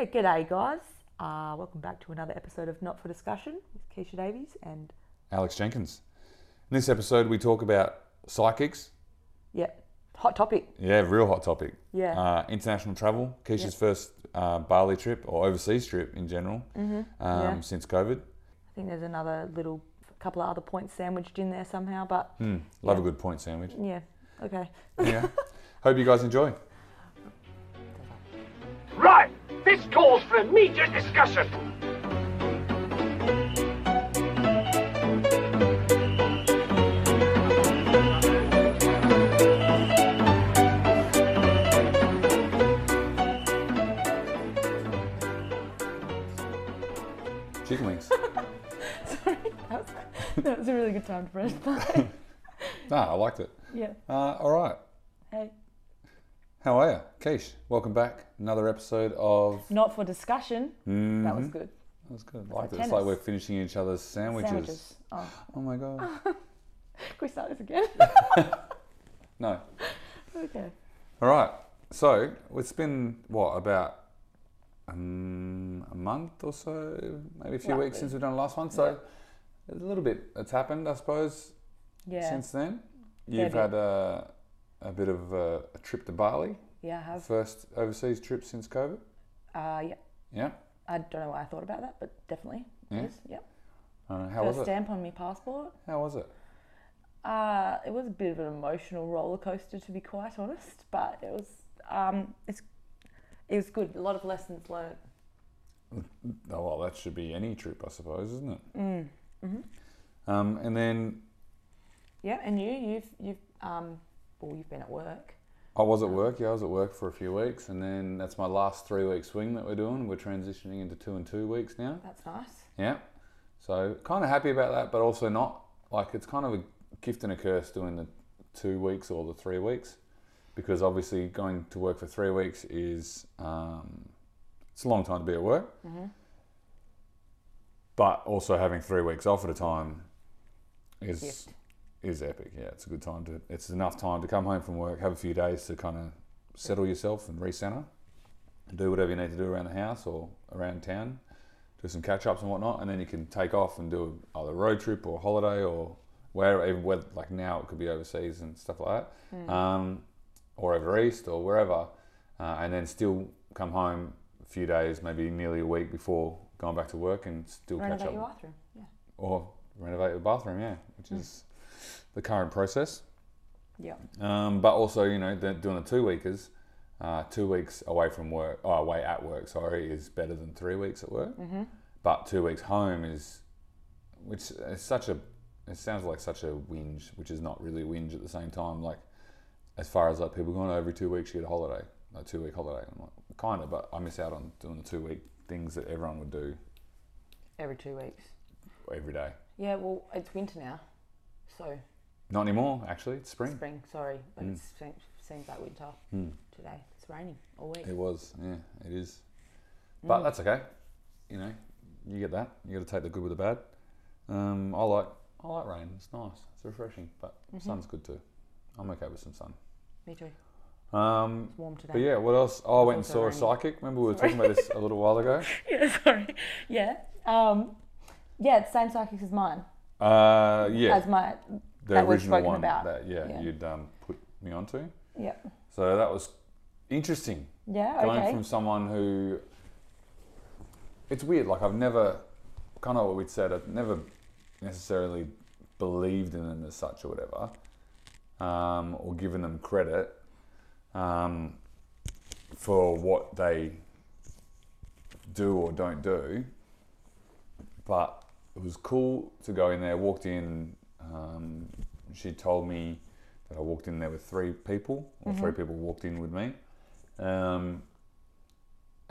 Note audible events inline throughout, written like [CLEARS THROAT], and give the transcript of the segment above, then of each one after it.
Yeah, g'day guys. Uh, welcome back to another episode of Not for Discussion with Keisha Davies and Alex Jenkins. In this episode, we talk about psychics. yeah, hot topic. Yeah, real hot topic. Yeah. Uh, international travel. Keisha's first uh, Bali trip or overseas trip in general um, yeah. since COVID. I think there's another little couple of other points sandwiched in there somehow, but Hmm, love a good point sandwich. yeah, okay. Yeah. [LAUGHS] Hope you guys enjoy. This calls for immediate discussion. Chicken wings. [LAUGHS] Sorry, that was, that was a really good time to press play. [LAUGHS] ah, I liked it. yeah. Uh, all right. Hey. How are you? Keish, welcome back. Another episode of. Not for discussion. That was good. That was good. I liked it. like It's like we're finishing each other's sandwiches. Sandwiches. Oh, Oh my god. [LAUGHS] can we start this again? [LAUGHS] No. okay. All right. So it's been what about um, a month or so, maybe a few weeks since we've done the last one. So there's a little bit that's happened, I suppose, Yeah. since then. You've bit. had a, a bit of a, a trip to Bali, yeah, I have. first overseas trip since COVID. Uh, yeah. Yeah. I don't know why I thought about that, but definitely. Yeah? Yes. Yep. Uh, how First was it? stamp on my passport. How was it? Uh, it was a bit of an emotional roller coaster, to be quite honest, but it was um, it's it was good. A lot of lessons learned. Oh, well, that should be any trip, I suppose, isn't it? Mm. Mm-hmm. Um, and then Yeah, and you, you've you've um, well, you've been at work. I was at work. Yeah, I was at work for a few weeks, and then that's my last three week swing that we're doing. We're transitioning into two and two weeks now. That's nice. Yeah. So kind of happy about that, but also not. Like it's kind of a gift and a curse doing the two weeks or the three weeks, because obviously going to work for three weeks is um, it's a long time to be at work. But also having three weeks off at a time is Gift. Is epic. Yeah, it's a good time to. It's enough time to come home from work, have a few days to kind of settle yourself and recenter, and do whatever you need to do around the house or around town do some catch ups and whatnot, and then you can take off and do either a road trip or a holiday or wherever, even whether, like now it could be overseas and stuff like that, um, or over east or wherever, uh, and then still come home a few days, maybe nearly a week before going back to work and still catch Renovate up your bathroom. Yeah. or renovate the bathroom, yeah, which is the current process. Yeah. Um, but also, you know, doing the two weekers, uh, two weeks away from work, oh, away at work, sorry, is better than three weeks at work. Mm-hmm. But two weeks home is, which is such a, it sounds like such a whinge, which is not really a whinge at the same time. Like, as far as like people going every two weeks you get a holiday, a two week holiday. I'm like, kind of, but I miss out on doing the two week things that everyone would do Every two weeks. every day. Yeah. Well, it's winter now, so Not anymore, actually. It's spring. spring. Sorry, but Mm. it seems, like winter today. It's raining all week. It was, yeah, it is. But that's okay. You know, you get that. You got to take the good with the bad. Um, I like, I like rain. It's nice. It's refreshing. But sun's good too. I'm okay with some sun. Me too. Um, It's warm today. but yeah, what else? Oh, I went and saw a psychic. Remember we were talking about this a little while ago. [LAUGHS] yeah. Sorry. Yeah. Um, yeah. It's the same psychics as mine. Uh, yeah, As my. The that original one about. that yeah, Yeah. you'd um, put me onto. Yeah. So that was interesting. Yeah. going Okay. from someone who it's weird like i've never kind of what we'd said i've never necessarily believed in them as such or whatever um, or given them credit um, for what they do or don't do but it was cool to go in there walked in um, she told me that i walked in there with three people or three people walked in with me um,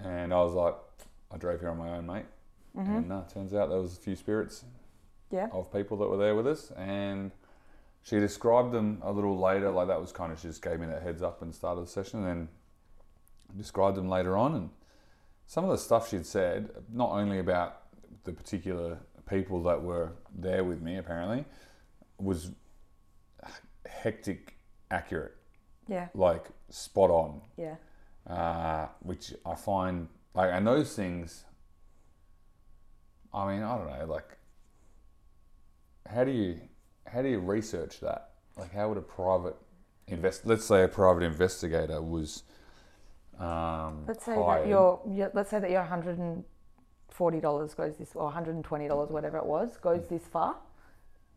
and I was like, I drove here on my own, mate. And uh, turns out there was a few spirits yeah. of people that were there with us, and she described them a little later. Like that was kind of she just gave me that heads up and started the session, and then described them later on. And some of the stuff she'd said, not only about the particular people that were there with me, apparently, was hectic accurate, Yeah. like spot on Yeah. uh, which I find like, and those things. I mean, I don't know. Like, how do you how do you research that? Like, how would a private invest? Let's say a private investigator was. Um, Let's say hired. that your, your let's say that your hundred and forty dollars goes this or hundred and twenty dollars, whatever it was, goes this far.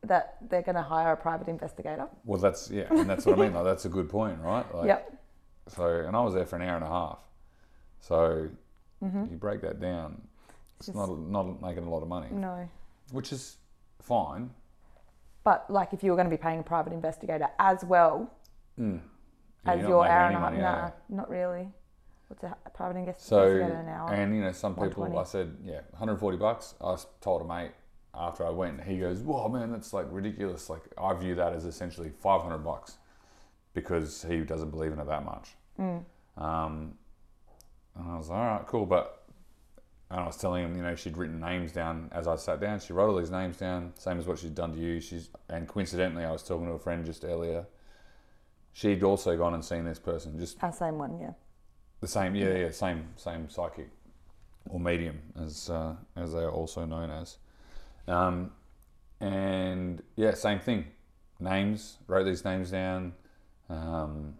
That they're going to hire a private investigator. Well, that's yeah, and that's what I mean. Like, that's a good point, right? Like, yep. So, and I was there for an hour and a half. So, mm-hmm. you break that down. It's Just- not not making a lot of money, No. which is fine. But like, if you were going to be paying a private investigator as well hmm. Yeah, as your hour and a half, nah, are not really. What's a, private investi- So, investigator an hour? and you know, some people, I said, yeah, 140 bucks. I told a mate after I went, he goes, "Whoa, man, that's like ridiculous." Like I view that as essentially 500 bucks because he doesn't believe in it that much. Mm. Um, and I was like, all right, cool. But and I was telling him, you know, she'd written names down as I sat down. She wrote all these names down, same as what she'd done to you. She's and coincidentally, I was talking to a friend just earlier. She'd also gone and seen this person, just Our same one, yeah. the same, yeah, yeah, same, same psychic or medium as uh, as they are also known as. Um, and yeah, same thing. Names, wrote these names down. Um,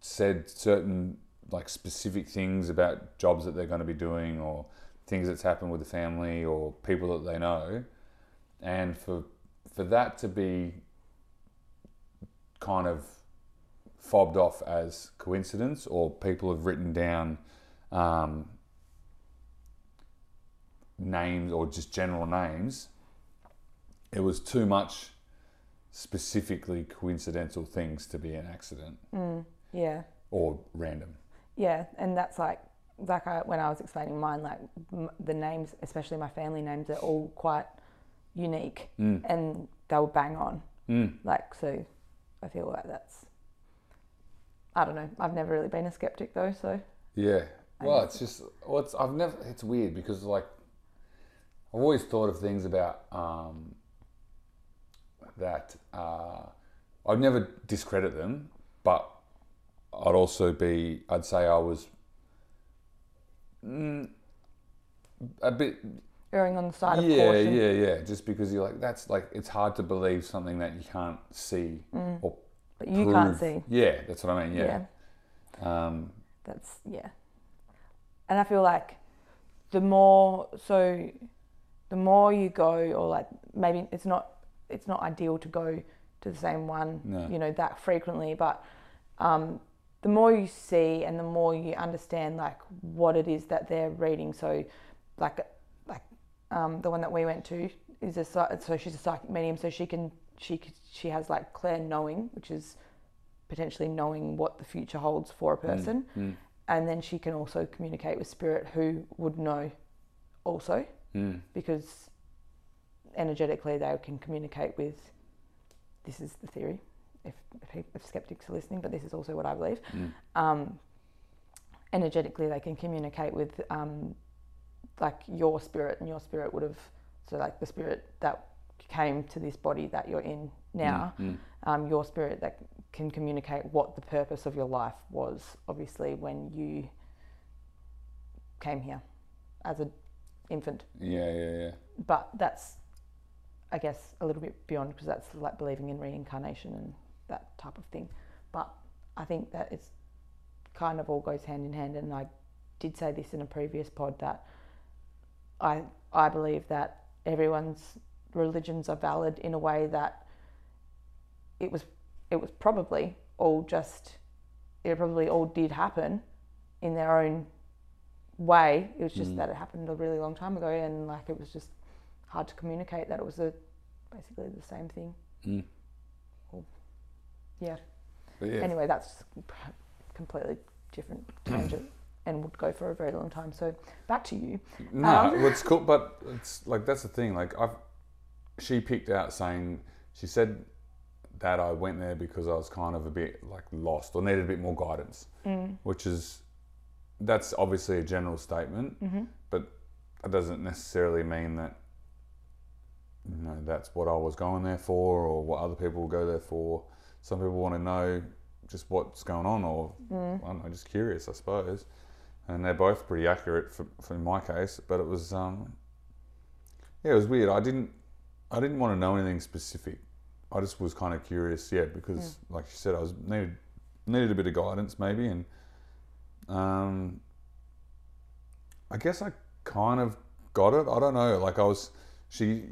said certain like specific things about jobs that they're going to be doing or things that's happened with the family or people that they know, and for for that to be kind of fobbed off as coincidence or people have written down um, names or just general names, it was too much specifically coincidental things to be an accident Yeah. or random. Yeah, and that's like like I, when I was explaining mine, like m- the names, especially my family names, are all quite unique, and they were bang on. Mm. Like so, I feel like that's. I don't know. I've never really been a skeptic though, so Yeah. Well, it's just well, it's I've never. It's weird because like I've always thought of things about um, that. Uh, I'd never discredit them, but I'd also be. I'd say I was mm, a bit. erring on the side of Yeah, caution. yeah, yeah. Yeah. Just because you're like that's like it's hard to believe something that you can't see or But you can't see. Yeah, that's what I mean. Yeah. Yeah. Um, That's yeah. And I feel like the more so the more you go or like maybe it's not it's not ideal to go to the same one, No. you know, that frequently, but um, the more you see and the more you understand like what it is that they're reading. So like like um, the one that we went to is a so she's a psychic medium, so she can she she has like clear knowing, which is potentially knowing what the future holds for a person, and then she can also communicate with spirit, who would know also mm, because energetically they can communicate with. This is the theory, if if, if skeptics are listening, but this is also what I believe. Um, energetically, they can communicate with um, like your spirit, and your spirit would have so like the spirit that came to this body that you're in now. Um, your spirit that can communicate what the purpose of your life was. Obviously, when you came here as an infant. Yeah, yeah, yeah. but that's i guess a little bit beyond because that's like believing in reincarnation and that type of thing. But i think that it's kind of all goes hand in hand. And i did say this in a previous pod that i i believe that everyone's religions are valid in a way that it was it was probably all just it probably all did happen in their own way. It was just that it happened a really long time ago, and like it was just hard to communicate that it was a basically the same thing. Mm. Or- yeah. Yeah, Anyway, that's completely different tangent, [CLEARS THROAT] and would go for a very long time. So back to you. no, um, well, it's cool, but it's like that's the thing. Like I've, she picked out saying she said that I went there because I was kind of a bit like lost or needed a bit more guidance, Mm. which is that's obviously a general statement, mm-hmm. but it doesn't necessarily mean that you know that's what I was going there for or what other people will go there for. Some people want to know just what's going on or mm. I don't know, just curious, I suppose. and they're both pretty accurate for, for my case. But it was um, yeah, it was weird. I didn't I didn't want to know anything specific. I just was kind of curious, yeah, because mm. like you said, I was needed needed a bit of guidance maybe, and um, I guess I kind of got it. I don't know. Like I was, she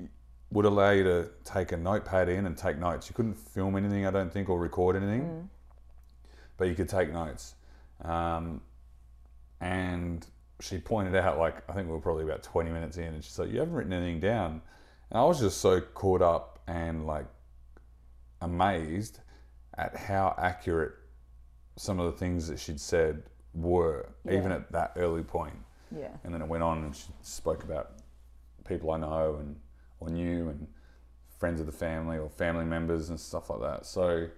would allow you to take a notepad in and take notes. You couldn't film anything, I don't think, or record anything, but you could take notes. Um, and she pointed out, like, I think we were probably about 20 minutes in, and she's like, You haven't written anything down. And I was just so caught up and like amazed at how accurate some of the things that she'd said were, even at that early point. Yeah. And then it went on and she spoke about people I know and or knew and friends of the family or family members and stuff like that. So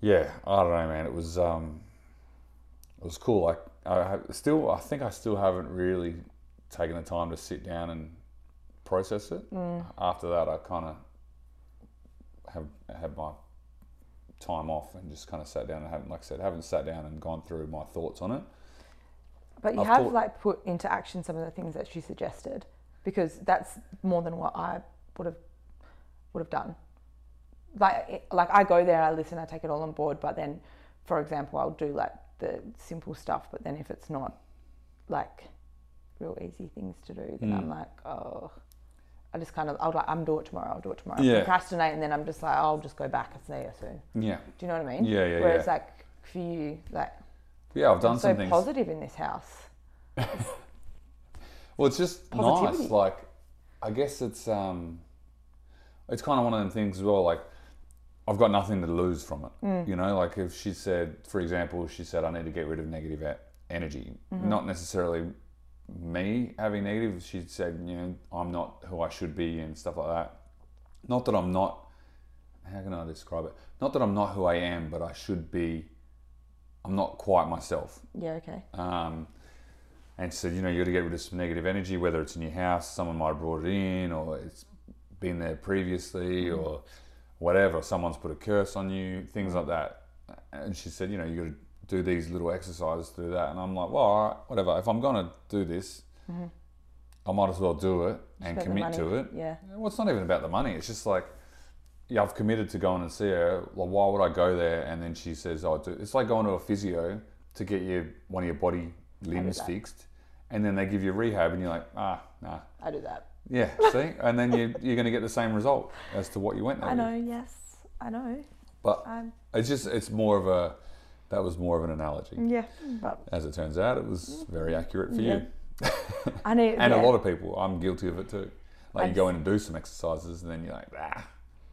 yeah, I don't know, man. It was um, it was cool. Like I have, still, I think I still haven't really taken the time to sit down and process it. After that, I kind of have had my time off and just kind of sat down and haven't, like I said, haven't sat down and gone through my thoughts on it. But you I've have thought- like put into action some of the things that she suggested, because that's more than what I would have would have done. Like it- like I go there, I listen, I take it all on board. But then, for example, I'll do like the simple stuff. But then if it's not like real easy things to do, then. I'm mm. like, oh, I just kind of I'll like I'm do it tomorrow. I'll do it tomorrow. Yeah. Procrastinate, and then I'm just like, I'll just go back and see you soon. Yeah, Do you know what I mean? Yeah, yeah, Whereas yeah. like for you, like yeah. I've done I'm so things. positive in this house. [LAUGHS] Well, it's just Positivity. nice. Like, I guess it's um, it's kind of one of them things as well. Like, I've got nothing to lose from it. Mm. You know, like if she said, for example, she said, I need to get rid of negative energy. Not necessarily me having negative. She said, you know, I'm not who I should be and stuff like that. Not that I'm not. How can I describe it? Not that I'm not who I am, but I should be. I'm not quite myself. Yeah. Okay. Um, and said, you know, you got to get rid of some negative energy, whether it's in your house, someone might have brought it in, or it's been there previously, or whatever. Someone's put a curse on you, things like that. And she said, you know, you got to do these little exercises to do that. And I'm like, well, all right, whatever. If I'm gonna do this, I might as well do it and Spend commit to it. Yeah. Well, it's not even about the money. It's just like, yeah, I've committed to going and see her. Well, why would I go there? And then she says, "Oh, do." It's like going to a physio to get your one of your body limbs fixed, and then they give you rehab, and you're like, ah, nah, I do that. yeah, see, and then you you're going to get the same result as to what you went there. I with. know. Yes. I know. but Um, it's just it's more of a that was more of an analogy. yeah. But As it turns out, it was very accurate for you [LAUGHS] I need. and yeah. a lot of people. I'm guilty of it too. Like you go in and do some exercises, and then you're like, ah.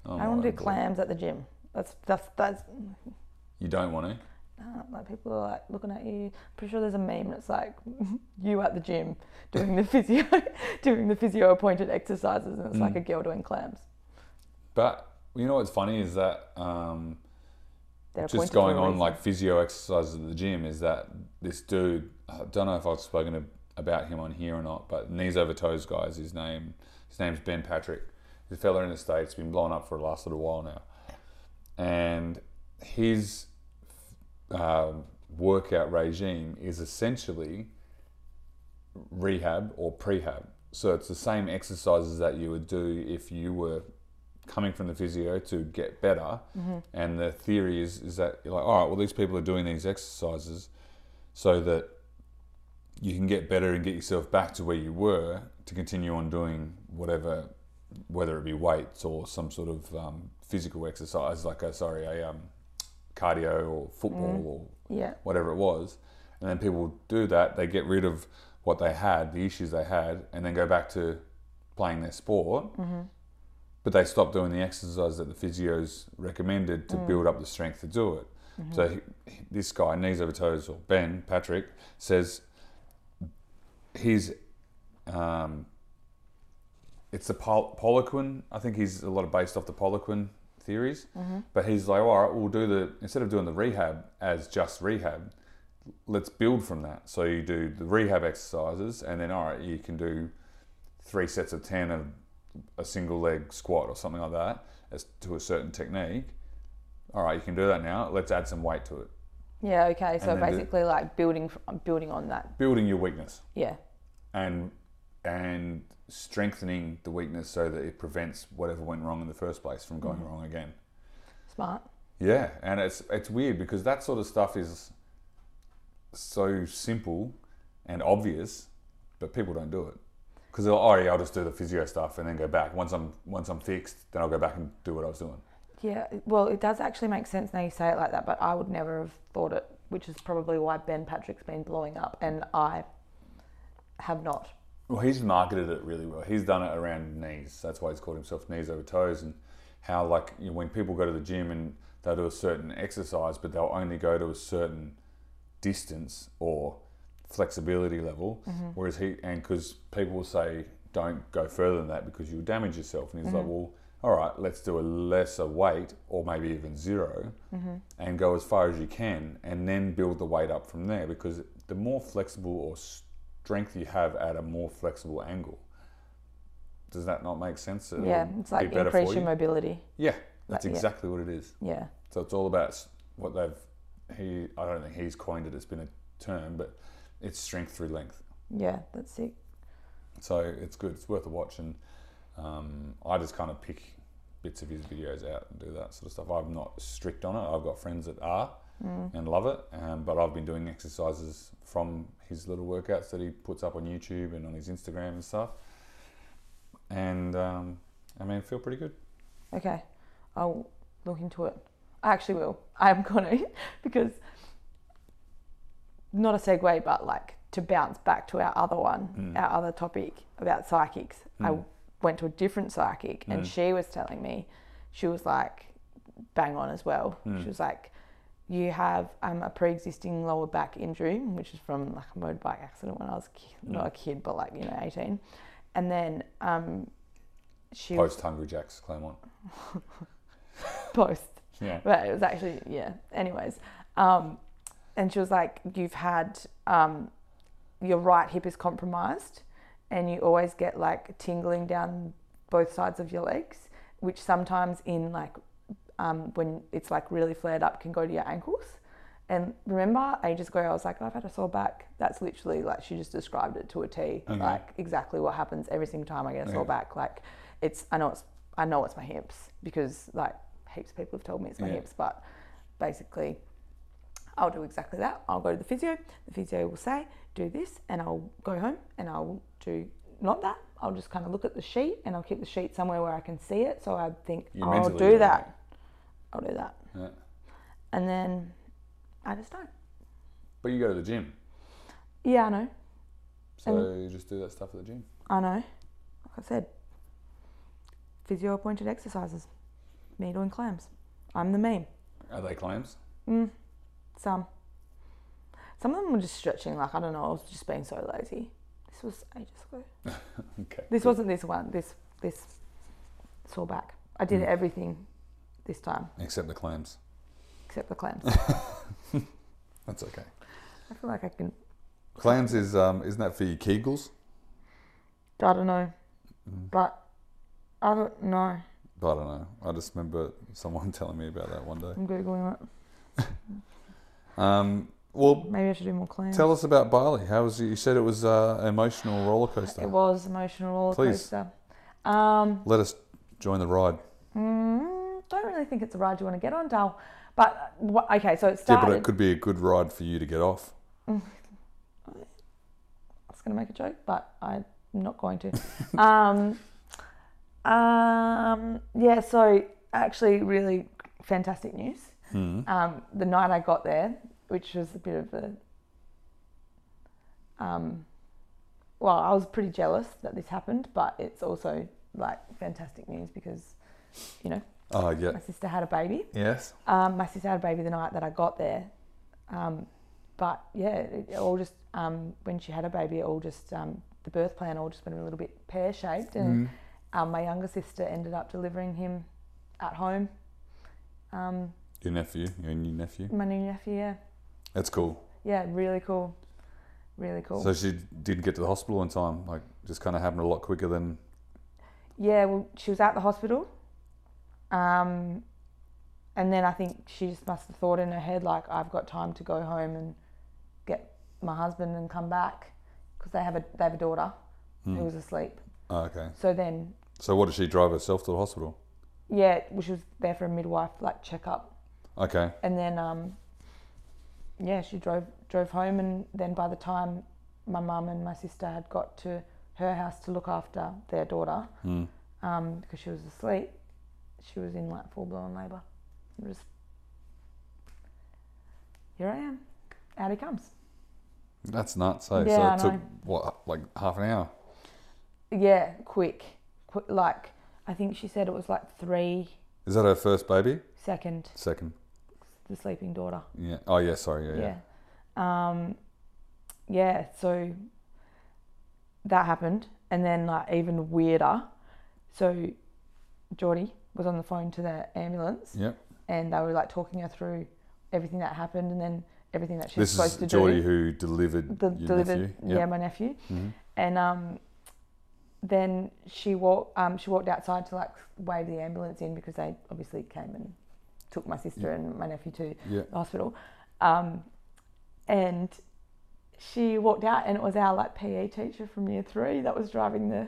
I'm I want to do board." clams at the gym. That's that's that's. You don't want to. Uh, like people are like looking at you. Pretty sure there's a meme that's like [LAUGHS] you at the gym doing the [LAUGHS] physio, doing the physio appointed exercises, and it's Mm. like a girl doing clams. But you know what's funny is that um, just going on reason. like physio exercises at the gym is that this dude, I don't know if I've spoken to, about him on here or not, but knees over toes guy is his name. His name's Ben Patrick. He's a fella in the States, been blowing up for the last little while now. And his um, workout regime is essentially rehab or prehab. So it's the same exercises that you would do if you were coming from the physio to get better. And the theory is is that you're like, all right, well these people are doing these exercises so that you can get better and get yourself back to where you were to continue on doing whatever, whether it be weights or some sort of um, physical exercise, like a sorry, a um, cardio or football or yeah, whatever it was. And then people do that, they get rid of what they had, the issues they had, and then go back to playing their sport. But they stopped doing the exercise that the physios recommended to build mm. up the strength to do it. Mm-hmm. So he, this guy, knees over toes, or Ben Patrick, says he's um, it's the Pol- Poliquin. I think he's a lot of based off the Poliquin theories. Mm-hmm. But he's like, all right, we'll do the instead of doing the rehab as just rehab, let's build from that. So you do the rehab exercises, and then all right, you can do three sets of ten of a single leg squat or something like that as to a certain technique. All right, you can do that now. Let's add some weight to it. Yeah. Okay. So And then the- basically, like building building on that. building your weakness Yeah. and and strengthening the weakness so that it prevents whatever went wrong in the first place from going mm. wrong again. Smart. Yeah, and it's it's weird because that sort of stuff is so simple and obvious, but people don't do it because oh yeah, I'll just do the physio stuff and then go back. Once I'm once I'm fixed, then I'll go back and do what I was doing. Yeah. Well, it does actually make sense now you say it like that, but I would never have thought it, which is probably why Ben Patrick's been blowing up, and I have not. Well, he's marketed it really well. He's done it around knees. That's why he's called himself knees over toes. And how, like, you know, when people go to the gym and they'll do a certain exercise, but they'll only go to a certain distance or flexibility level. Mm-hmm. Whereas he, and because people will say, don't go further than that because you'll damage yourself. And he's like, mm-hmm. well, all right, let's do a lesser weight or maybe even 0 mm-hmm. and go as far as you can and then build the weight up from there because the more flexible or strength you have at a more flexible angle. Does that not make sense? It'll yeah. It's like be increase your you? mobility. Yeah, that's Like, yeah. exactly what it is. Yeah. So it's all about what they've. He, I don't think he's coined it. It's been a term, but it's strength through length. Yeah. That's sick. So it's good. It's worth a watch, and um, I just kind of pick bits of his videos out and do that sort of stuff. I'm not strict on it. I've got friends that are and love it, um, but I've been doing exercises from his little workouts that he puts up on YouTube and on his Instagram and stuff. And um, I mean, feel pretty good. Okay. I'll look into it. I actually will. I'm gonna [LAUGHS] because not a segue, but like to bounce back to our other one, our other topic about psychics. I went to a different psychic and she was telling me, she was like bang on as well. She was like, you have um, a pre-existing lower back injury, which is from like a motorbike accident when I was a kid, not a kid, but like you know, 18. And then um, she Post Hungry Jacks Claremont. [LAUGHS] post Yeah. but it was actually yeah anyways um, and she was like you've had um, your right hip is compromised and you always get like tingling down both sides of your legs which sometimes in like um, when it's like really flared up can go to your ankles and remember ages ago i was like i've had a sore back that's literally like she just described it to a t like exactly what happens every single time i get a sore Okay. back like it's i know it's i know it's my hips because like heaps of people have told me it's my Yeah. hips but basically I'll do exactly that. I'll go to the physio. The physio will say, do this, and I'll go home and I'll do not that. I'll just kind of look at the sheet and I'll keep the sheet somewhere where I can see it. So I think, You oh, I'll do that. I'll do that. yeah. And then I just don't. But you go to the gym, Yeah, I know. so you just do that stuff at the gym. I know. Like I said, physio appointed exercises. Me doing clams. I'm the meme. Are they clams? Mm. Some. Some of them were just stretching, like, I don't know, I was just being so lazy. This was ages ago. [LAUGHS] Okay. This wasn't this one. This this sore back. I did everything this time Except the clams. except the clams. [LAUGHS] That's okay. I feel like I can. Clams is um, isn't that for your Kegels? I don't know, but I don't know. But I don't know. I just remember someone [LAUGHS] telling me about that one day. I'm googling it. Um, well, Maybe I should do more clams. tell us about Bali. How was it? You said it was uh, an emotional roller coaster. It was emotional roller Please. coaster. Um, Let us join the ride. mm, don't really think it's a ride you want to get on, Dal. But okay, so it started. Yeah, but it could be a good ride for you to get off. I was going to make a joke, but I'm not going to. [LAUGHS] um, um, yeah, so actually, really fantastic news. Um, the night I got there, which was a bit of a. Um, well, I was pretty jealous that this happened, but it's also like fantastic news because, you know, Oh, yeah. my sister had a baby. Yes. Um, my sister had a baby the night that I got there. Um, but yeah, it it all just, um, when she had a baby, it all just, um, the birth plan all just went a little bit pear shaped. And um, my younger sister ended up delivering him at home. Um, Your nephew, your new nephew. my new nephew, yeah. That's cool. Yeah, really cool. Really cool. So she didn't get to the hospital in time. Like, just kind of happened a lot quicker than. Yeah, well, she was at the hospital, um, and then I think she just must have thought in her head like I've got time to go home and get my husband and come back because they have a they have a daughter Hmm. who was asleep. Oh, okay. So then So what did she drive herself to the hospital? yeah, well, she was there for a midwife like checkup, Okay. and then um, yeah, she drove drove home, and then by the time my mum and my sister had got to her house to look after their daughter, Mm. um, because she was asleep, she was in like full blown labour. It was here I am, out he comes. That's nuts. Hey? Yeah, so I it took what, like half an hour? Yeah, quick, quick. Like I think she said it was like three Is that her first baby? second, Second. The sleeping daughter. Yeah. Oh yeah. Sorry. Yeah. Yeah. yeah. Um, yeah, so that happened. And then, like, even weirder. So, Geordie was on the phone to the ambulance Yep. and they were like talking her through everything that happened and then everything that she was This supposed is to Geordie do. who delivered The, delivered, nephew. yeah, my nephew. Mhm. And um, then she walked. Um, she walked outside to like wave the ambulance in because they obviously came and took my sister Yeah. and my nephew to Yeah. the hospital. Um, and she walked out, and it was our like PE teacher from year three that was driving the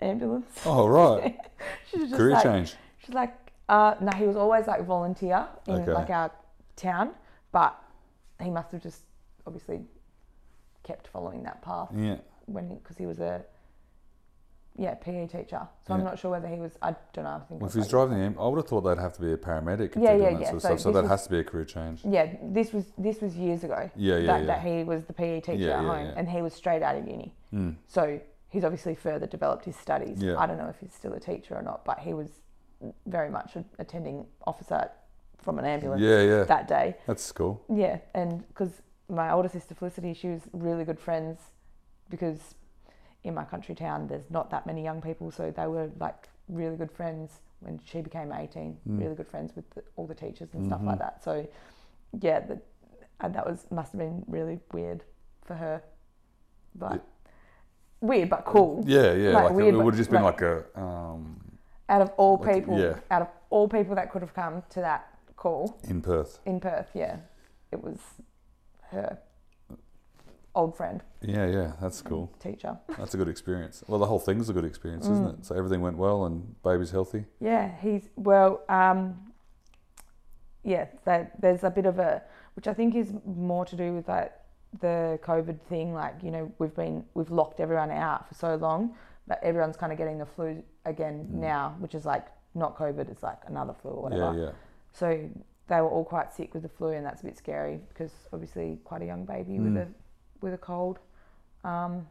ambulance. Oh right. [LAUGHS] she was just Career like, change. She's like, uh, no, he was always like volunteer in Okay. like our town, but he must have just obviously kept following that path Yeah. when because he was a yeah PE teacher. So I'm Yeah. not sure whether he was. I don't know. I think. it Well, was if he's like- driving the am- I would have thought they'd have to be a paramedic if Yeah, they're yeah, doing that yeah. sort of So stuff. So this that was- has to be a career change. Yeah, this was this was years ago. Yeah, yeah, that, yeah. that he was the PE teacher Yeah, at yeah, home, yeah. and he was straight out of uni. Mm. So he's obviously further developed his studies. Yeah. I don't know if he's still a teacher or not, but he was very much an attending officer from an ambulance Yeah, yeah. that day. That's cool. Yeah, and because my older sister Felicity, she was really good friends because in my country town there's not that many young people, so they were like really good friends when she became 18. Mm. Really good friends with the, all the teachers and stuff Mhm. like that. So yeah, the, and that was must have been really weird for her, but weird but cool. Yeah, yeah. Like Like, weird, it but would have just been like- like, a um, Out of all Like, people, yeah. out of all people that could have come to that call in Perth. in Perth, yeah, it was her old friend Yeah, yeah. That's cool. teacher. [LAUGHS] That's a good experience. Well, the whole thing's a good experience, isn't Mm. it? So everything went well and baby's healthy. Yeah, he's well. Um, yeah, that, there's a bit of a, which I think is more to do with like the COVID thing. Like you know, we've been we've locked everyone out for so long, but everyone's kind of getting the flu again Mm. now, which is like not COVID. It's like another flu or whatever. Yeah, yeah. So they were all quite sick with the flu, and that's a bit scary because obviously quite a young baby with Mm. a with a cold. Um,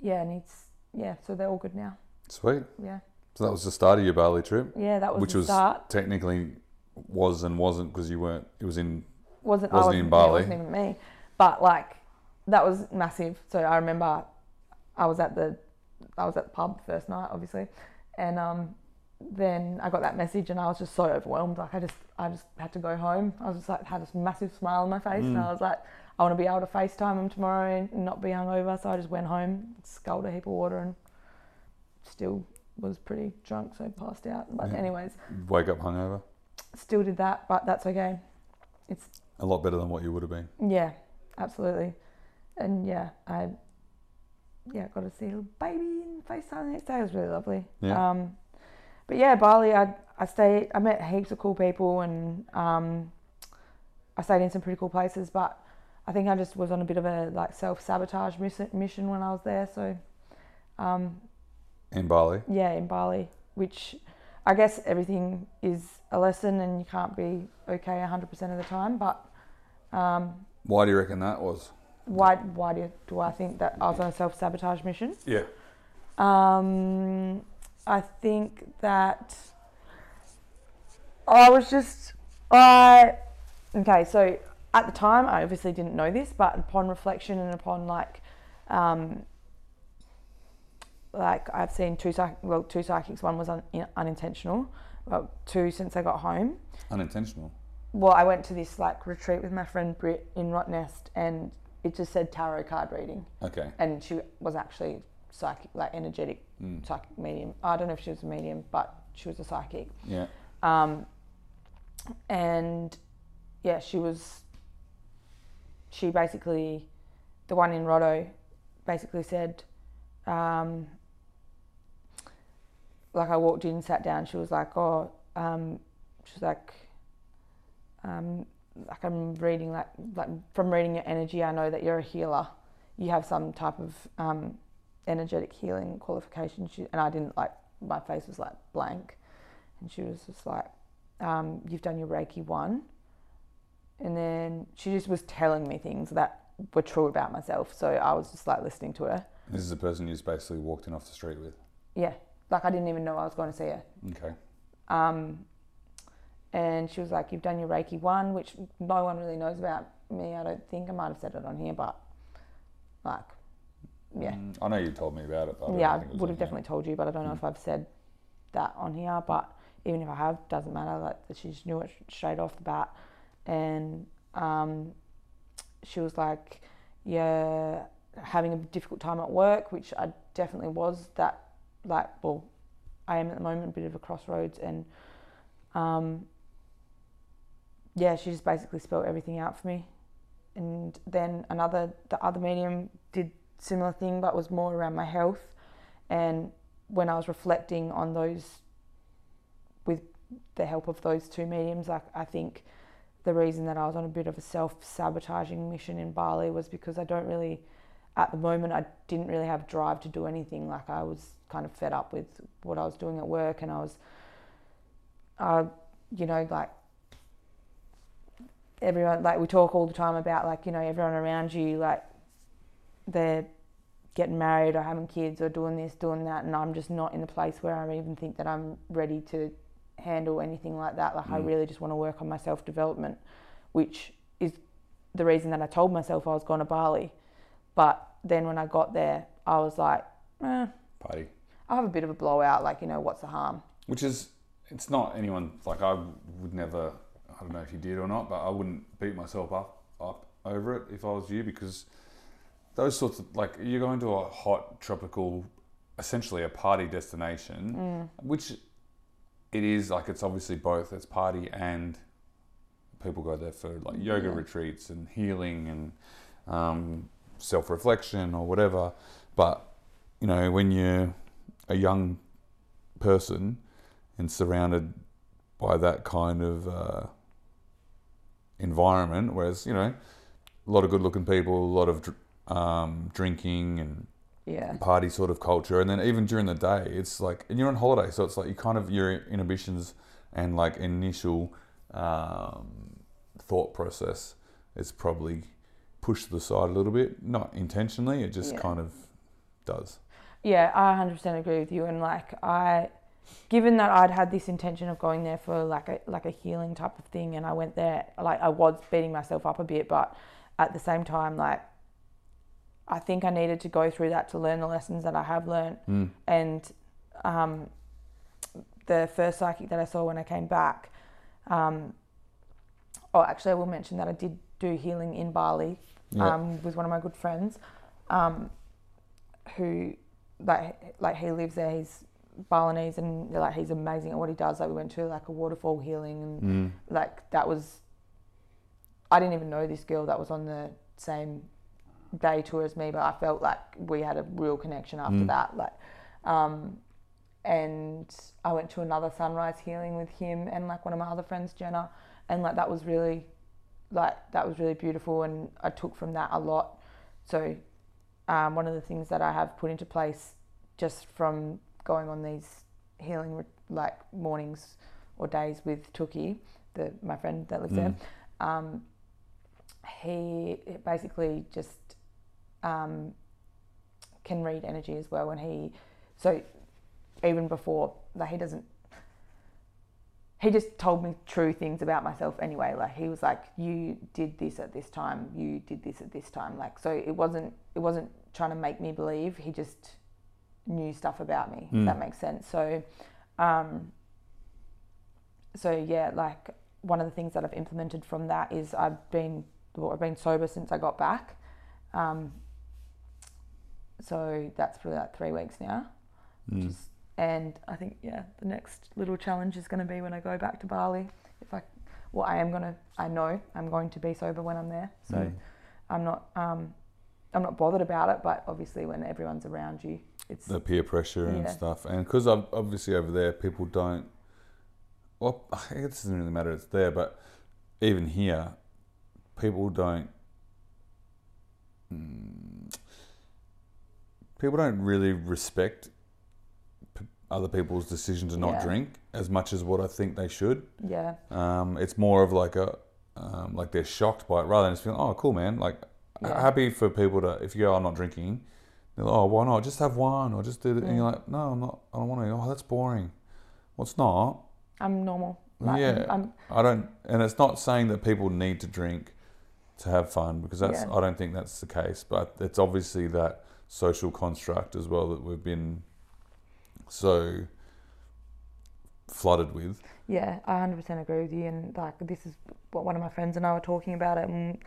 yeah, and it's yeah. So they're all good now. Sweet. Yeah, So that was the start of your Bali trip. yeah. That was Which the was start. Technically, was and wasn't because you weren't. It was in. wasn't Wasn't I in wasn't, Bali. It wasn't even me, but like that was massive. So I remember I was at the I was at the pub first night, obviously, and um, then I got that message and I was just so overwhelmed. Like I just I just had to go home. I was just like had this massive smile on my face, and Mm. I was like, I want to be able to FaceTime him tomorrow and not be hungover. So I just went home, sculled a heap of water, and still was pretty drunk, so passed out. But Yeah. anyways, Wake up hungover. still did that, but that's okay. It's A lot better than what you would have been. Yeah, absolutely. And yeah, I yeah got to see a little baby and FaceTime the next day. It was really lovely. Yeah. Um, but yeah, Bali, I I stayed. I met heaps of cool people, and um, I stayed in some pretty cool places. But I think I just was on a bit of a like self sabotage mission when I was there. So um, In Bali. yeah, in Bali, which I guess everything is a lesson, and you can't be okay hundred percent of the time. But um, Why do you reckon that was? why why do, do I think that I was on a self sabotage mission? Yeah. Um, I think that I was just I okay. So at the time, I obviously didn't know this, but upon reflection and upon like um, like I've seen two psych- well two psychics. One was un- unintentional. Well, two since I got home. Unintentional. Well, I went to this like retreat with my friend Brit in Rottnest, and it just said tarot card reading Okay. and she was actually psychic, like energetic Mm. psychic medium. I don't know if she was a medium, but she was a psychic. Yeah. Um, and yeah, she was. She basically, the one in Rotto, basically said, um, like I walked in, sat down. She was like, "Oh," um, she's like, um, "Like I'm reading, like like from reading your energy, I know that you're a healer. You have some type of um, energetic healing qualification." She, and I didn't like my face was like blank, and she was just like, um, "You've done your Reiki one," and then she just was telling me things that were true about myself. So I was just like listening to her. This is the person you just basically walked in off the street with. Yeah, like I didn't even know I was going to see her. Okay. Um, and she was like, "You've done your Reiki one, which no one really knows about me. I don't think I might have said it on here, but like, yeah, Mm, I know you told me about it, but don't yeah, I think it was would have here. definitely told you, but I don't know if I've said that on here. But even if I have, doesn't matter. Like she just knew it straight off the bat, and um, she was like, "Yeah, having a difficult time at work," which I definitely was. That like, well, I am at the moment, a bit of a crossroads, and um, yeah, she just basically spelled everything out for me. And then another, the other medium did similar thing, but was more around my health. And when I was reflecting on those, with the help of those two mediums, like I think the reason that I was on a bit of a self-sabotaging mission in Bali was because I don't really, at the moment, I didn't really have drive to do anything. Like I was kind of fed up with what I was doing at work, and I was, uh, you know, like everyone like we talk all the time about like you know everyone around you like they're getting married or having kids or doing this doing that and i'm just not in the place where i even think that i'm ready to handle anything like that. Like i Mm. really just want to work on my self development which is the reason that i told myself i was going to bali. But then when i got there i was like eh, Party. i'll have a bit of a blowout like you know what's the harm? Which is, it's not anyone, like I would never, I don't know if you did or not, but I wouldn't beat myself up, up over it if I was you because those sorts of, like you're going to a hot tropical, essentially a party destination, which it is like it's obviously both, it's party and people go there for like yoga Yeah. retreats and healing and um, self reflection or whatever. But, you know, when you're a young person and surrounded by that kind of uh, environment. Whereas, you know, a lot of good looking people, a lot of dr- um, drinking and yeah party sort of culture. And then even during the day, it's like, and you're on holiday. So it's like you kind of, your inhibitions and like initial um, thought process is probably pushed to the side a little bit. Not intentionally, it just Yeah. kind of does. Yeah, I 100% agree with you. And like, I, given that I'd had this intention of going there for like a like a healing type of thing, and I went there, like I was beating myself up a bit, but at the same time, like, I think I needed to go through that to learn the lessons that I have learned. Mm. And um, the first psychic that I saw when I came back, um, oh, actually, I will mention that I did do healing in Bali Yeah. um, with one of my good friends, um, who like like he lives there. He's Balinese and like he's amazing at what he does. Like we went to like a waterfall healing and Mm. like that was. I didn't even know this girl that was on the same day tour as me, but I felt like we had a real connection after Mm. that. Like, um, and I went to another sunrise healing with him and like one of my other friends, Jenna, and like that was really, like that was really beautiful, and I took from that a lot. So, um, one of the things that I have put into place just from going on these healing like mornings or days with Tuki, the my friend that lives there, um, he basically just um, can read energy as well, and he so even before like he doesn't he just told me true things about myself anyway. Like he was like you did this at this time you did this at this time. Like so it wasn't it wasn't trying to make me believe he just knew stuff about me if that makes sense. So um so yeah like one of the things that i've implemented from that is i've been well, i've been sober since i got back. Um so that's probably like three weeks now Mm. just, and I think yeah, the next little challenge is going to be when I go back to Bali. If I, well, I am gonna, I know I'm going to be sober when I'm there, so Mm. I'm not, um, I'm not bothered about it. But obviously, when everyone's around you, it's the peer pressure and Yeah. stuff. And because obviously over there, people don't. Well, [LAUGHS] it doesn't really matter. It's there, but even here, people don't. mm, people don't really respect p- other people's decision to not Yeah. drink as much as what I think they should. yeah, Um, it's more of like a, um, like they're shocked by it rather than just feeling, oh, cool, man. Like, h- Yeah. happy for people to, if you go, I'm not drinking, they're like, oh, why not? Just have one or just do it. And you're like, no, I'm not, I don't want to. Oh, that's boring. Well, it's not. I'm normal. Like, yeah. I'm, I don't, and it's not saying that people need to drink to have fun because that's, Yeah. I don't think that's the case. But it's obviously that social construct as well that we've been so flooded with. Yeah, I 100% agree with you. And like, this is what one of my friends and I were talking about it, and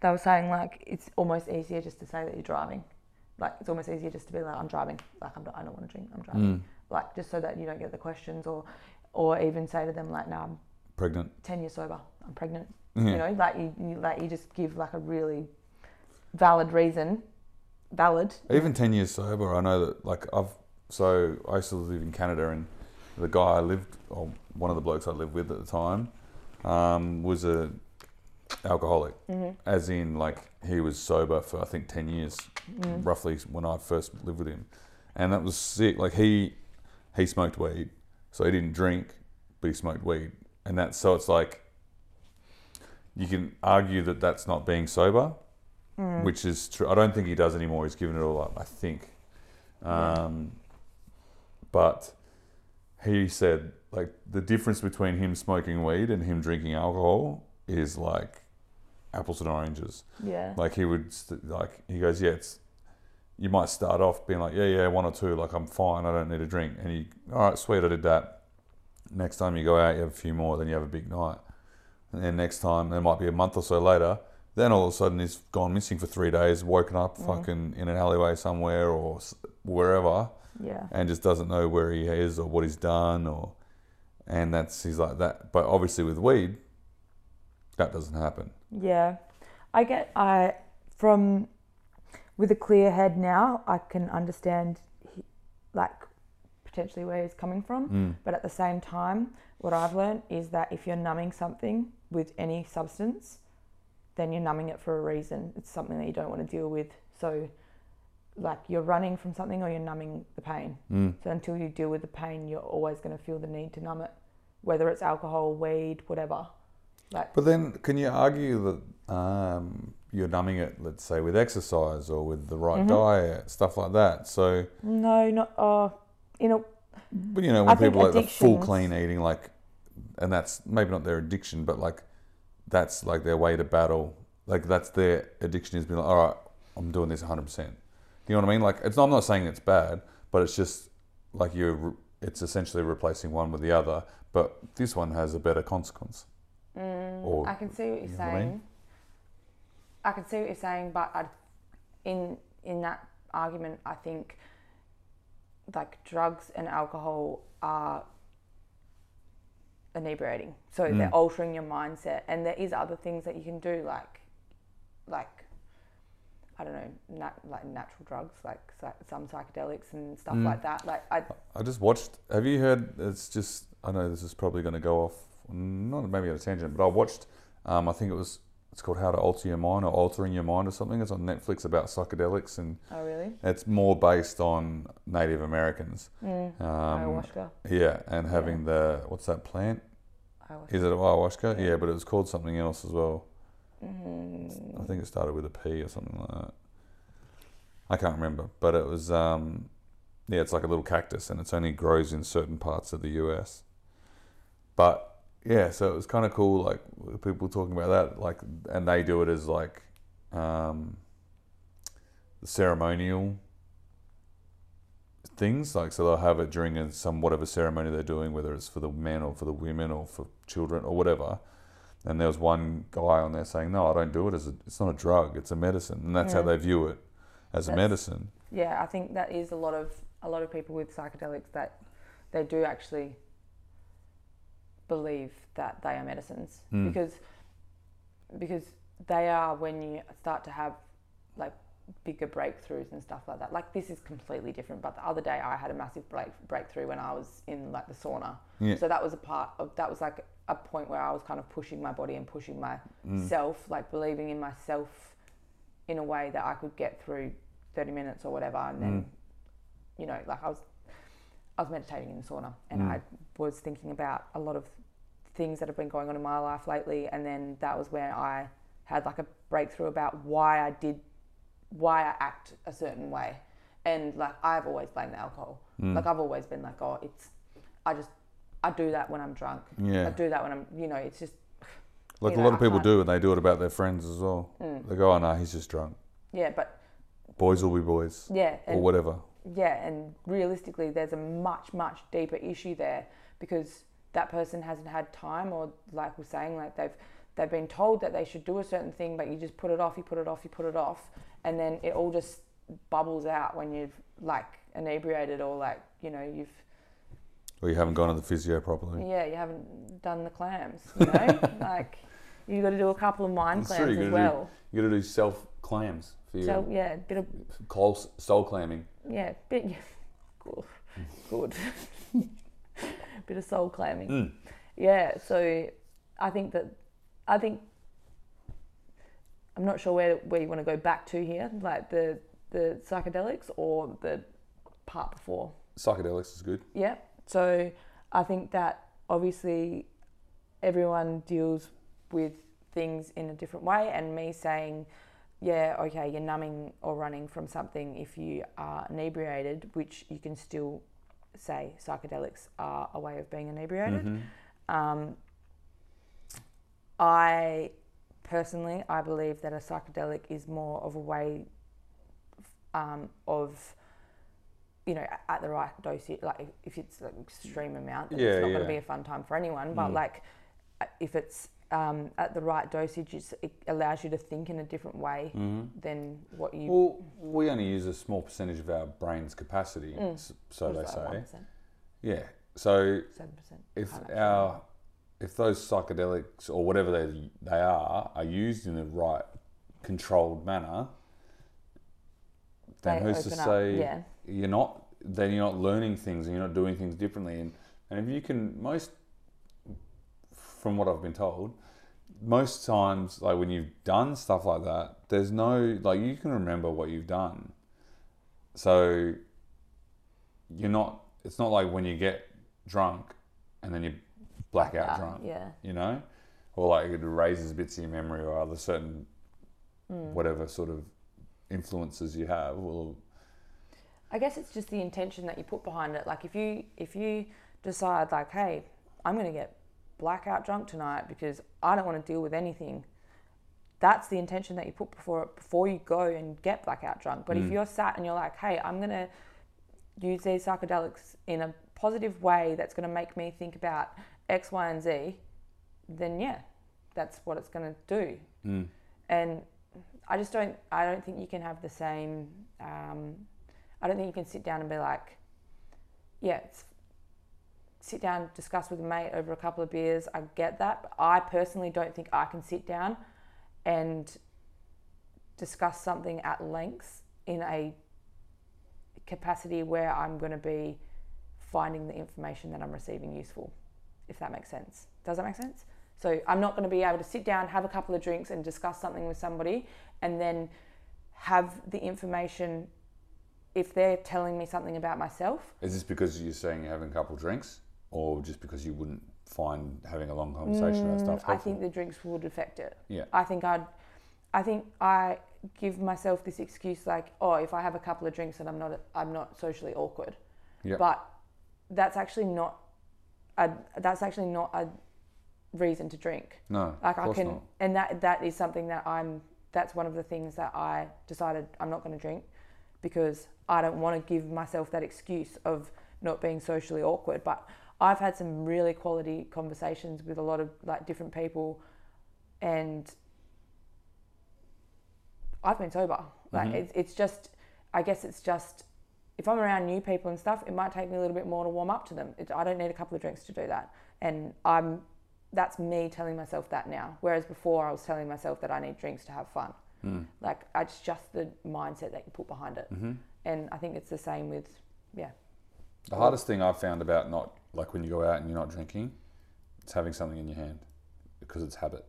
they were saying like it's almost easier just to say that you're driving. Like, it's almost easier just to be like, I'm driving. Like, I'm, I don't want to drink. I'm driving. Mm. Like, just so that you don't get the questions, or, or even say to them like, No, I'm Pregnant. 10 years sober. I'm pregnant. Yeah. You know, like you, you, like you just give like a really valid reason. Valid. Even ten years sober, I know that like I've so I used to live in Canada, and the guy I lived, or one of the blokes I lived with at the time, um, was a alcoholic, as in like he was sober for I think ten years, roughly when I first lived with him, and that was sick. Like he he smoked weed, so he didn't drink, but he smoked weed, and that's so it's like you can argue that that's not being sober, which is true. I don't think he does anymore. He's given it all up. I think, um, but he said like the difference between him smoking weed and him drinking alcohol is like apples and oranges. Yeah. Like he would st- like he goes, yeah, it's you might start off being like, yeah, yeah, one or two, like I'm fine, I don't need a drink, and you, all right, sweet, I did that. Next time you go out, you have a few more, then you have a big night, and then next time there might be a month or so later, then all of a sudden he's gone missing for three days, woken up mm. fucking in an alleyway somewhere or wherever, yeah. and just doesn't know where he is or what he's done, or and that's he's like that. But obviously with weed, that doesn't happen. Yeah, I get I from with a clear head now. I can understand he, like potentially where he's coming from, mm. but at the same time, what I've learned is that if you're numbing something with any substance, then you're numbing it for a reason. It's something that you don't want to deal with. So, like you're running from something or you're numbing the pain. So until you deal with the pain, you're always going to feel the need to numb it, whether it's alcohol, weed, whatever. Like But then, can you argue that um, you're numbing it, let's say, with exercise or with the right diet, stuff like that? So, no, not uh, you know, but you know, when think people like the full clean eating, like, and that's maybe not their addiction, but like, that's like their way to battle. Like, that's their addiction is being like, all right, I'm doing this 100%. Do you know what I mean? Like, it's not, I'm not saying it's bad, but it's just like you're, it's essentially replacing one with the other, but this one has a better consequence. Mm, or, I can see what you're you know saying. what I mean? I can see what you're saying, but I, in in that argument, I think like drugs and alcohol are inebriating. So Mm. they're altering your mindset, and there is other things that you can do, like like I don't know, nat- like natural drugs, like some psychedelics and stuff Mm. like that. Like I, I just watched. Have you heard? It's just. I know this is probably going to go off, not maybe on a tangent, but I watched. Um, I think it was. It's called How to Alter Your Mind or Altering Your Mind or something. It's on Netflix about psychedelics, and oh really? it's more based on Native Americans. Mm. Um, Ayahuasca. yeah, and having the what's that plant? Ayahuasca. Is it ayahuasca? Yeah, but it was called something else as well. Mm. I think it started with a P or something like that. I can't remember, but it was um, yeah, it's like a little cactus, and it's only grows in certain parts of the US. But yeah, so it was kind of cool, like people talking about that, like, and they do it as like um, the ceremonial things, like so they'll have it during a, some whatever ceremony they're doing, whether it's for the men or for the women or for children or whatever. And there was one guy on there saying, "No, I don't do it as a. It's not a drug. It's a medicine, and that's how they view it, as a medicine." Yeah, I think that is a lot of a lot of people with psychedelics that they do actually believe that they are medicines Mm. because because they are when you start to have like bigger breakthroughs and stuff like that. Like this is completely different. But the other day I had a massive break breakthrough when I was in like the sauna. Yeah. So that was a part of that was like a point where I was kind of pushing my body and pushing hmm. myself, like believing in myself in a way that I could get through 30 minutes or whatever. And then, hmm. you know, like I was, I was meditating in the sauna and hmm. I was thinking about a lot of things that have been going on in my life lately. And then that was where I had like a breakthrough about why I did, why I act a certain way. And like I've always blamed the alcohol. Mm. Like I've always been like, oh, it's, I just, I do that when I'm drunk. Yeah. I do that when I'm, you know, it's just, Like a know, lot of people do, and they do it about their friends as well. Mm. They go, "Oh no, he's just drunk. yeah, but Boys will be boys, yeah. or whatever." Yeah, and realistically, there's a much, much deeper issue there because that person hasn't had time, or like we're saying, like they've they've been told that they should do a certain thing, but you just put it off, you put it off, you put it off, and then it all just bubbles out when you've like inebriated or like you know you've Or you haven't gone to the physio properly. yeah you haven't done the clams, you know, [LAUGHS] like you got to do a couple of mind clams as gotta do- well. You got to do self clams for your So yeah, bit of coal, soul clamming. Yeah, bit yeah, [LAUGHS] good, good. [LAUGHS] bit of soul clamming. Mm. Yeah, so I think that I think I'm not sure where where you want to go back to here, like the the psychedelics or the part before. Psychedelics is good. Yeah. So I think that obviously everyone deals with things in a different way, and me saying, yeah, okay, you're numbing or running from something if you are inebriated, which you can still say psychedelics are a way of being inebriated. Um, I personally, I believe that a psychedelic is more of a way um, of you know, at the right dosage, like if it's an extreme amount, then Yeah, it's not going to be a fun time for anyone. But like, uh, if it's um, at the right dosage, it allows you to think in a different way than what you. Well, we only use a small percentage of our brain's capacity, s- so they that, say. 1%, Yeah. So 7%. if our if those psychedelics or whatever they they are are used in the right controlled manner, then They who's to say yeah. you're not then you're not learning things and you're not doing things differently and and if you can most from what I've been told most times like when you've done stuff like that there's no like you can remember what you've done so you're not it's not like when you get drunk and then you black out drunk yeah. you know or like it erases bits of your memory or other certain Hmm. whatever sort of influences you have will I guess it's just the intention that you put behind it. Like if you if you decide like, hey, I'm gonna get blackout drunk tonight because I don't want to deal with anything. That's the intention that you put before before you go and get blackout drunk. But if you're sat and you're like, hey, I'm gonna use these psychedelics in a positive way that's gonna make me think about X, Y, and Z, then yeah, that's what it's gonna do. And I just don't. I don't think you can have the same. Um, I don't think you can sit down and be like, yeah, it's, sit down, discuss with a mate over a couple of beers. I get that, but I personally don't think I can sit down and discuss something at length in a capacity where I'm going to be finding the information that I'm receiving useful, if that makes sense. Does that make sense? So I'm not going to be able to sit down, have a couple of drinks, and discuss something with somebody, and then have the information if they're telling me something about myself. Is this because you're saying you're having a couple of drinks, or just because you wouldn't find having a long conversation about stuff Mm, I think the drinks would affect it. Yeah. I think I'd, I think I give myself this excuse like, oh, if I have a couple of drinks and I'm not, I'm not socially awkward. Yeah. But that's actually not, a, that's actually not a reason to drink. no, Like I can, not. and that that is something that I'm. That's one of the things that I decided I'm not going to drink because I don't want to give myself that excuse of not being socially awkward. But I've had some really quality conversations with a lot of like different people, and I've been sober. Like it's it's just, I guess it's just if I'm around new people and stuff, it might take me a little bit more to warm up to them. It, I don't need a couple of drinks to do that. And I'm that's me telling myself that now. Whereas before I was telling myself that I need drinks to have fun. Hmm. Like it's just the mindset that you put behind it. Mm-hmm. And I think it's the same with yeah. The hardest thing I've found about not like when you go out and you're not drinking, it's having something in your hand because it's habit.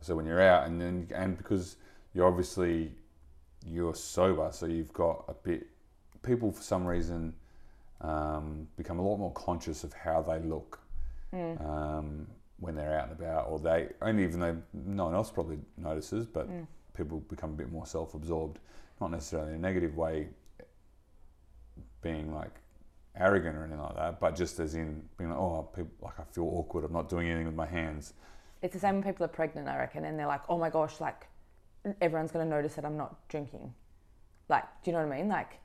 So when you're out and then and because you're obviously you're sober, so you've got a bit. People for some reason um, become a lot more conscious of how they look um, when they're out and about, or they only even though no one else probably notices, but people become a bit more self-absorbed, not necessarily in a negative way, being like arrogant or anything like that, but just as in being like, oh, people, like I feel awkward. I'm not doing anything with my hands. It's the same when people are pregnant, I reckon, and they're like, "Oh my gosh, like everyone's gonna notice that I'm not drinking." Like, do you know what I mean? Like,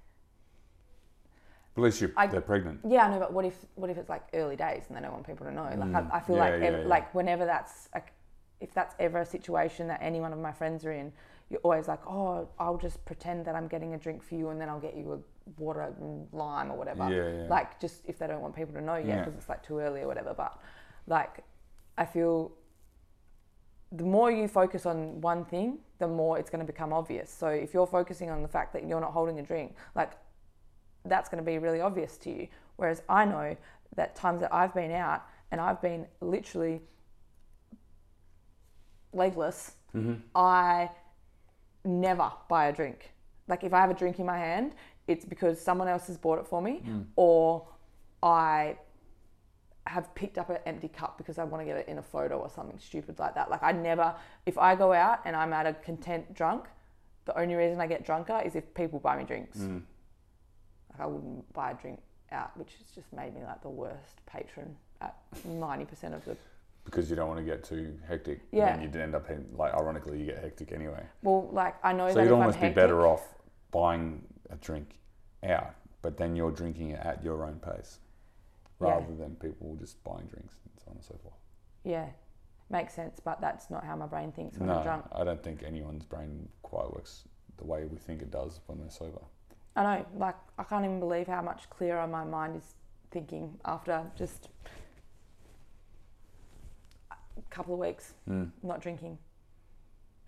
But at least you're, I- they're pregnant. yeah, I know, but what if what if it's like early days and they don't want people to know? Like, I, I feel Mm. Yeah, like yeah, ev- yeah. like whenever that's like, if that's ever a situation that any one of my friends are in, you're always like, "Oh, I'll just pretend that I'm getting a drink for you, and then I'll get you a water and lime or whatever." Yeah, yeah. Like, just if they don't want people to know yet Yeah. because it's like too early or whatever. But like, I feel the more you focus on one thing, the more it's going to become obvious. So if you're focusing on the fact that you're not holding a drink, like that's going to be really obvious to you. Whereas I know that times that I've been out and I've been literally legless, mm-hmm. I never buy a drink. Like if I have a drink in my hand, it's because someone else has bought it for me hmm. or I have picked up an empty cup because I want to get it in a photo or something stupid like that. Like I never, if I go out and I'm at a content drunk, the only reason I get drunker is if people buy me drinks. Hmm. Like I wouldn't buy a drink out, which has just made me like the worst patron at ninety percent of the. because you don't want to get too hectic. Yeah. And then you'd end up in, like ironically you get hectic anyway. Well, like I know So that you'd almost I'm be better off buying a drink out, but then you're drinking it at your own pace, Yeah. rather than people just buying drinks and so on and so forth. Yeah, makes sense, but that's not how my brain thinks when I'm No, drunk. I don't think anyone's brain quite works the way we think it does when they're sober. I know, like I can't even believe how much clearer my mind is thinking after just a couple of weeks hmm. not drinking.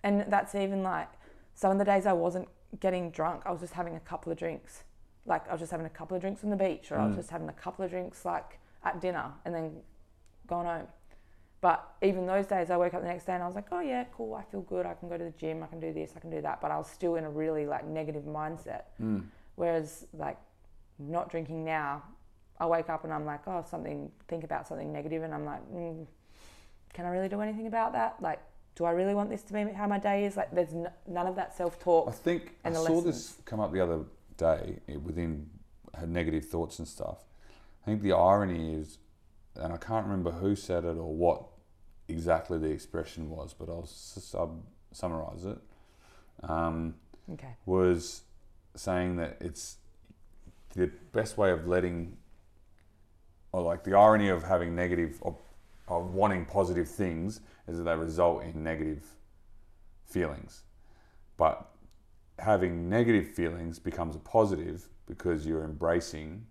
And that's even like some of the days I wasn't getting drunk, I was just having a couple of drinks. Like I was just having a couple of drinks on the beach or I was just having a couple of drinks like at dinner and then gone home. But even those days, I woke up the next day and I was like, oh yeah, cool, I feel good. I can go to the gym, I can do this, I can do that. But I was still in a really like negative mindset. Whereas like not drinking now, I wake up and I'm like, oh, something, think about something negative, and I'm like, mm, can I really do anything about that? Like, do I really want this to be how my day is? Like, there's n- none of that self talk. I think And I saw lessons. this come up the other day within her negative thoughts and stuff. I think the irony is, and I can't remember who said it or what exactly the expression was, but I'll sub summarize it. Um, Okay. was saying that it's the best way of letting, or like the irony of having negative, or, of wanting positive things is that they result in negative feelings. But having negative feelings becomes a positive because you're embracing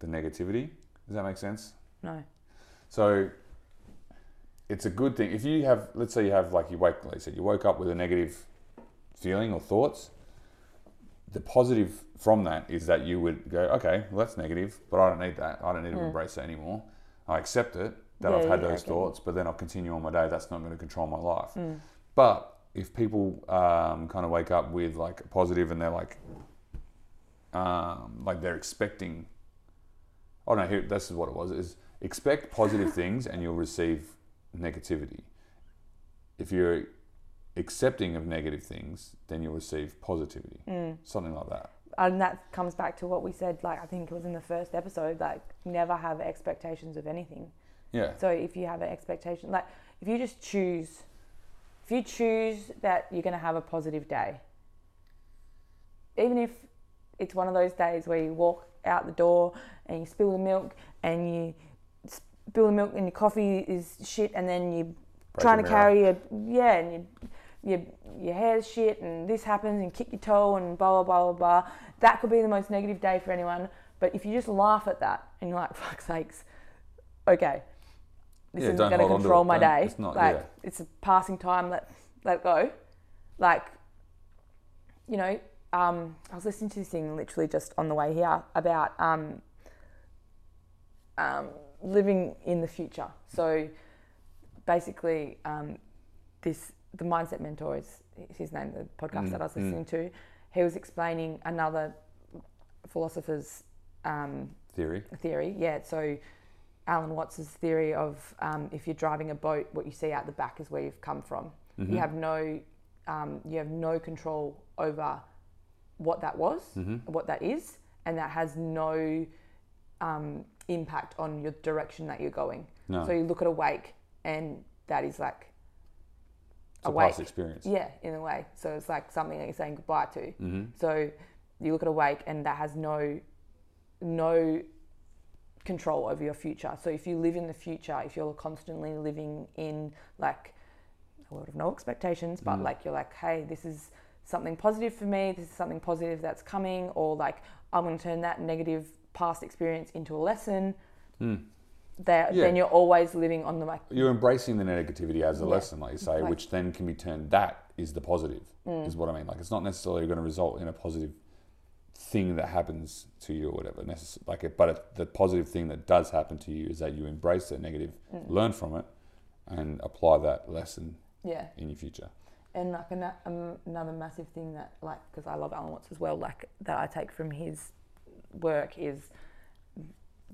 the negativity. Does that make sense? No. So it's a good thing. If you have, let's say you have, like you wake, like I said, you woke up with a negative feeling or thoughts, the positive from that is that you would go, okay, well, that's negative, but I don't need that. I don't need to embrace it anymore. I accept it that Yeah, I've had yeah, those okay. thoughts, but then I'll continue on my day. That's not going to control my life. But if people um, kind of wake up with like a positive and they're like, um, like they're expecting Oh no, here this is what it was. Is expect positive [LAUGHS] things and you'll receive negativity. If you're accepting of negative things, then you'll receive positivity. Something like that. And that comes back to what we said, like, I think it was in the first episode, like, never have expectations of anything. Yeah. So if you have an expectation, like if you just choose, if you choose that you're going to have a positive day, even if it's one of those days where you walk out the door and you spill the milk and you spill the milk and your coffee is shit and then you Break trying to carry a yeah and you your your hair's shit and this happens and kick your toe and blah blah blah blah blah. That could be the most negative day for anyone. But if you just laugh at that and you're like, fuck sakes, okay, this Yeah, isn't going to hold on to control my Don't- day. it's not- like yeah. it's a passing time. Let let go. Like you know, um, I was listening to this thing literally just on the way here about um, um, living in the future. So basically, um, this the mindset mentor is his name, the podcast Mm, that I was mm. listening to. He was explaining another philosopher's um, Theory. theory. Yeah, so Alan Watts's theory of um, if you're driving a boat, what you see out the back is where you've come from. Mm-hmm. You have no, um, you have no control over what that was, Mm-hmm. what that is, and that has no um, impact on your direction that you're going. No. So you look at a wake, and that is like It's a past experience. Yeah, in a way. So it's like something that you're saying goodbye to. Mm-hmm. So you look at a wake and that has no no control over your future. So if you live in the future, if you're constantly living in like a world of no expectations, but like you're like, hey, this is something positive for me, this is something positive that's coming, or like I'm gonna turn that negative past experience into a lesson. That, Yeah. Then you're always living on the like You're embracing the negativity as a Yeah. lesson, like you say, Like- which then can be turned. That is the positive, Mm. is what I mean. Like it's not necessarily going to result in a positive thing that happens to you or whatever. Necess- like it, but it, the positive thing that does happen to you is that you embrace the negative, Mm. learn from it, and apply that lesson yeah. in your future. And like an, um, another massive thing that, like, because I love Alan Watts as well, like that I take from his work is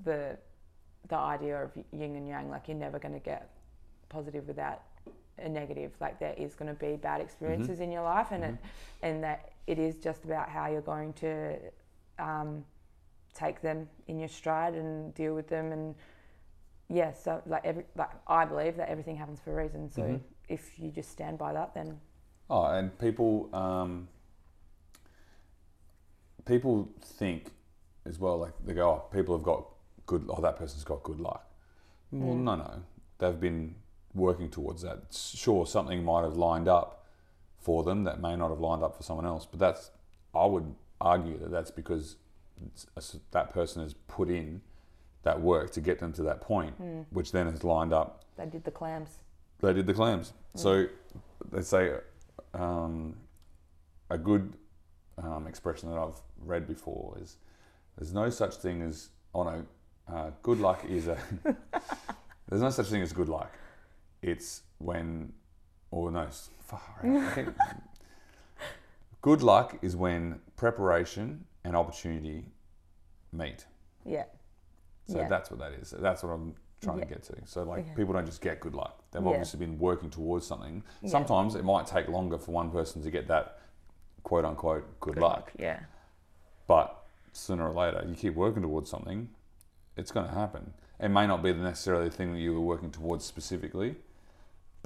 the the idea of yin and yang. Like you're never going to get positive without a negative. Like there is going to be bad experiences in your life, and it and that it is just about how you're going to um, take them in your stride and deal with them and yeah so like every like i believe that everything happens for a reason so if you just stand by that then Oh, and people, um, people think as well. Like they go, oh, people have got good. Oh, that person's got good luck. Well, no, no, they've been working towards that. Sure, something might have lined up for them that may not have lined up for someone else, but that's. I would argue that that's because that person has put in that work to get them to that point, which then has lined up they did the clams they did the clams. So they say um, a good um, expression that I've read before is there's no such thing as oh no, uh, good luck is a [LAUGHS] there's no such thing as good luck. It's when or no, far out. [LAUGHS] Good luck is when preparation and opportunity meet. yeah So Yeah. that's what that is. That's what I'm trying Yeah. to get to. So like Okay. people don't just get good luck. They've Yeah. obviously been working towards something. Sometimes it might take longer for one person to get that quote unquote good, luck. yeah But sooner or later you keep working towards something, it's gonna happen. It may not be the necessarily thing that you were working towards specifically,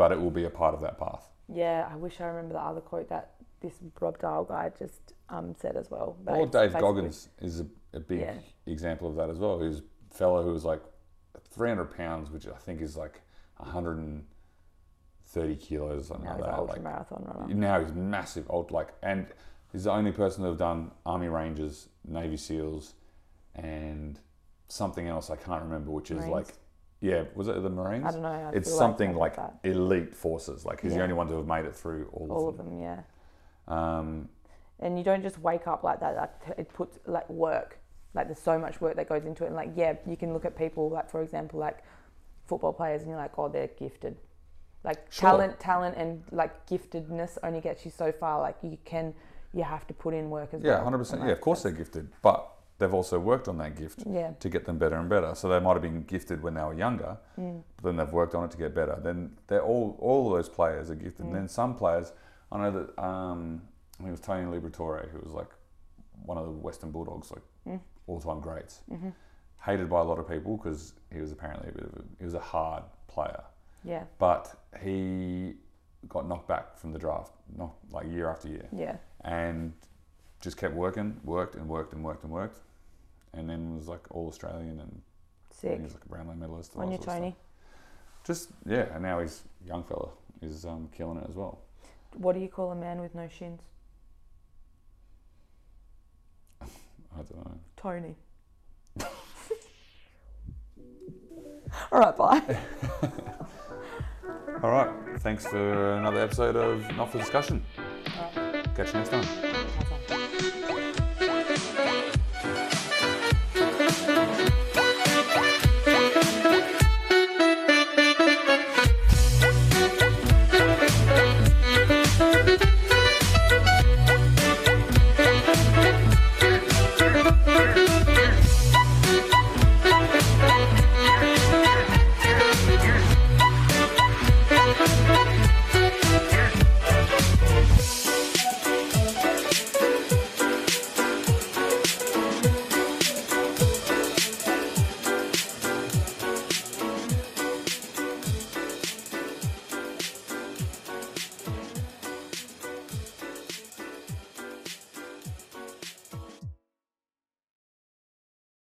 but it will be a part of that path. yeah i wish i remember the other quote that this rob dial guy just um, said as well but Or Dave Goggins is a, a big Yeah. example of that as well. Who's a fellow who was like 300 pounds, which I think is like 130 kilos, something now like he's that. ultra Like, marathon runner now he's massive, old like, and he's the only person to have done Army Rangers, Navy SEALs, and something else I can't remember, which is Marines? like, yeah, was it the Marines? I don't know, I it's something like, like elite forces. Like he's the only one to have made it through all, all of of them. them yeah Um, and you don't just wake up like that like it puts like work like there's so much work that goes into it and like yeah you can look at people like for example like football players and you're like oh they're gifted like Sure. talent talent and like giftedness only gets you so far like you can you have to put in work as Yeah, well hundred percent. Yeah, of course they're gifted, but they've also worked on that gift Yeah. to get them better and better. So they might have been gifted when they were younger, Mm. but then they've worked on it to get better. Then they're all all of those players are gifted. Mm. And then some players, I know that um, I think it was Tony Liberatore, who was like one of the Western Bulldogs, like Mm. all-time greats, Mm-hmm. hated by a lot of people because he was apparently a bit of a, he was a hard player, yeah but he got knocked back from the draft, knocked, like year after year yeah and just kept working, worked and worked and worked and worked, and then was like all Australian and, Sick. he's he was like a Brownlow medalist. all On your Tony. Just yeah, and now he's young fella is um, killing it as well. What do you call a man with no shins? [LAUGHS] I don't know. Tony. [LAUGHS] All right, bye. [LAUGHS] All right, thanks for another episode of Not for Discussion. Catch you next time.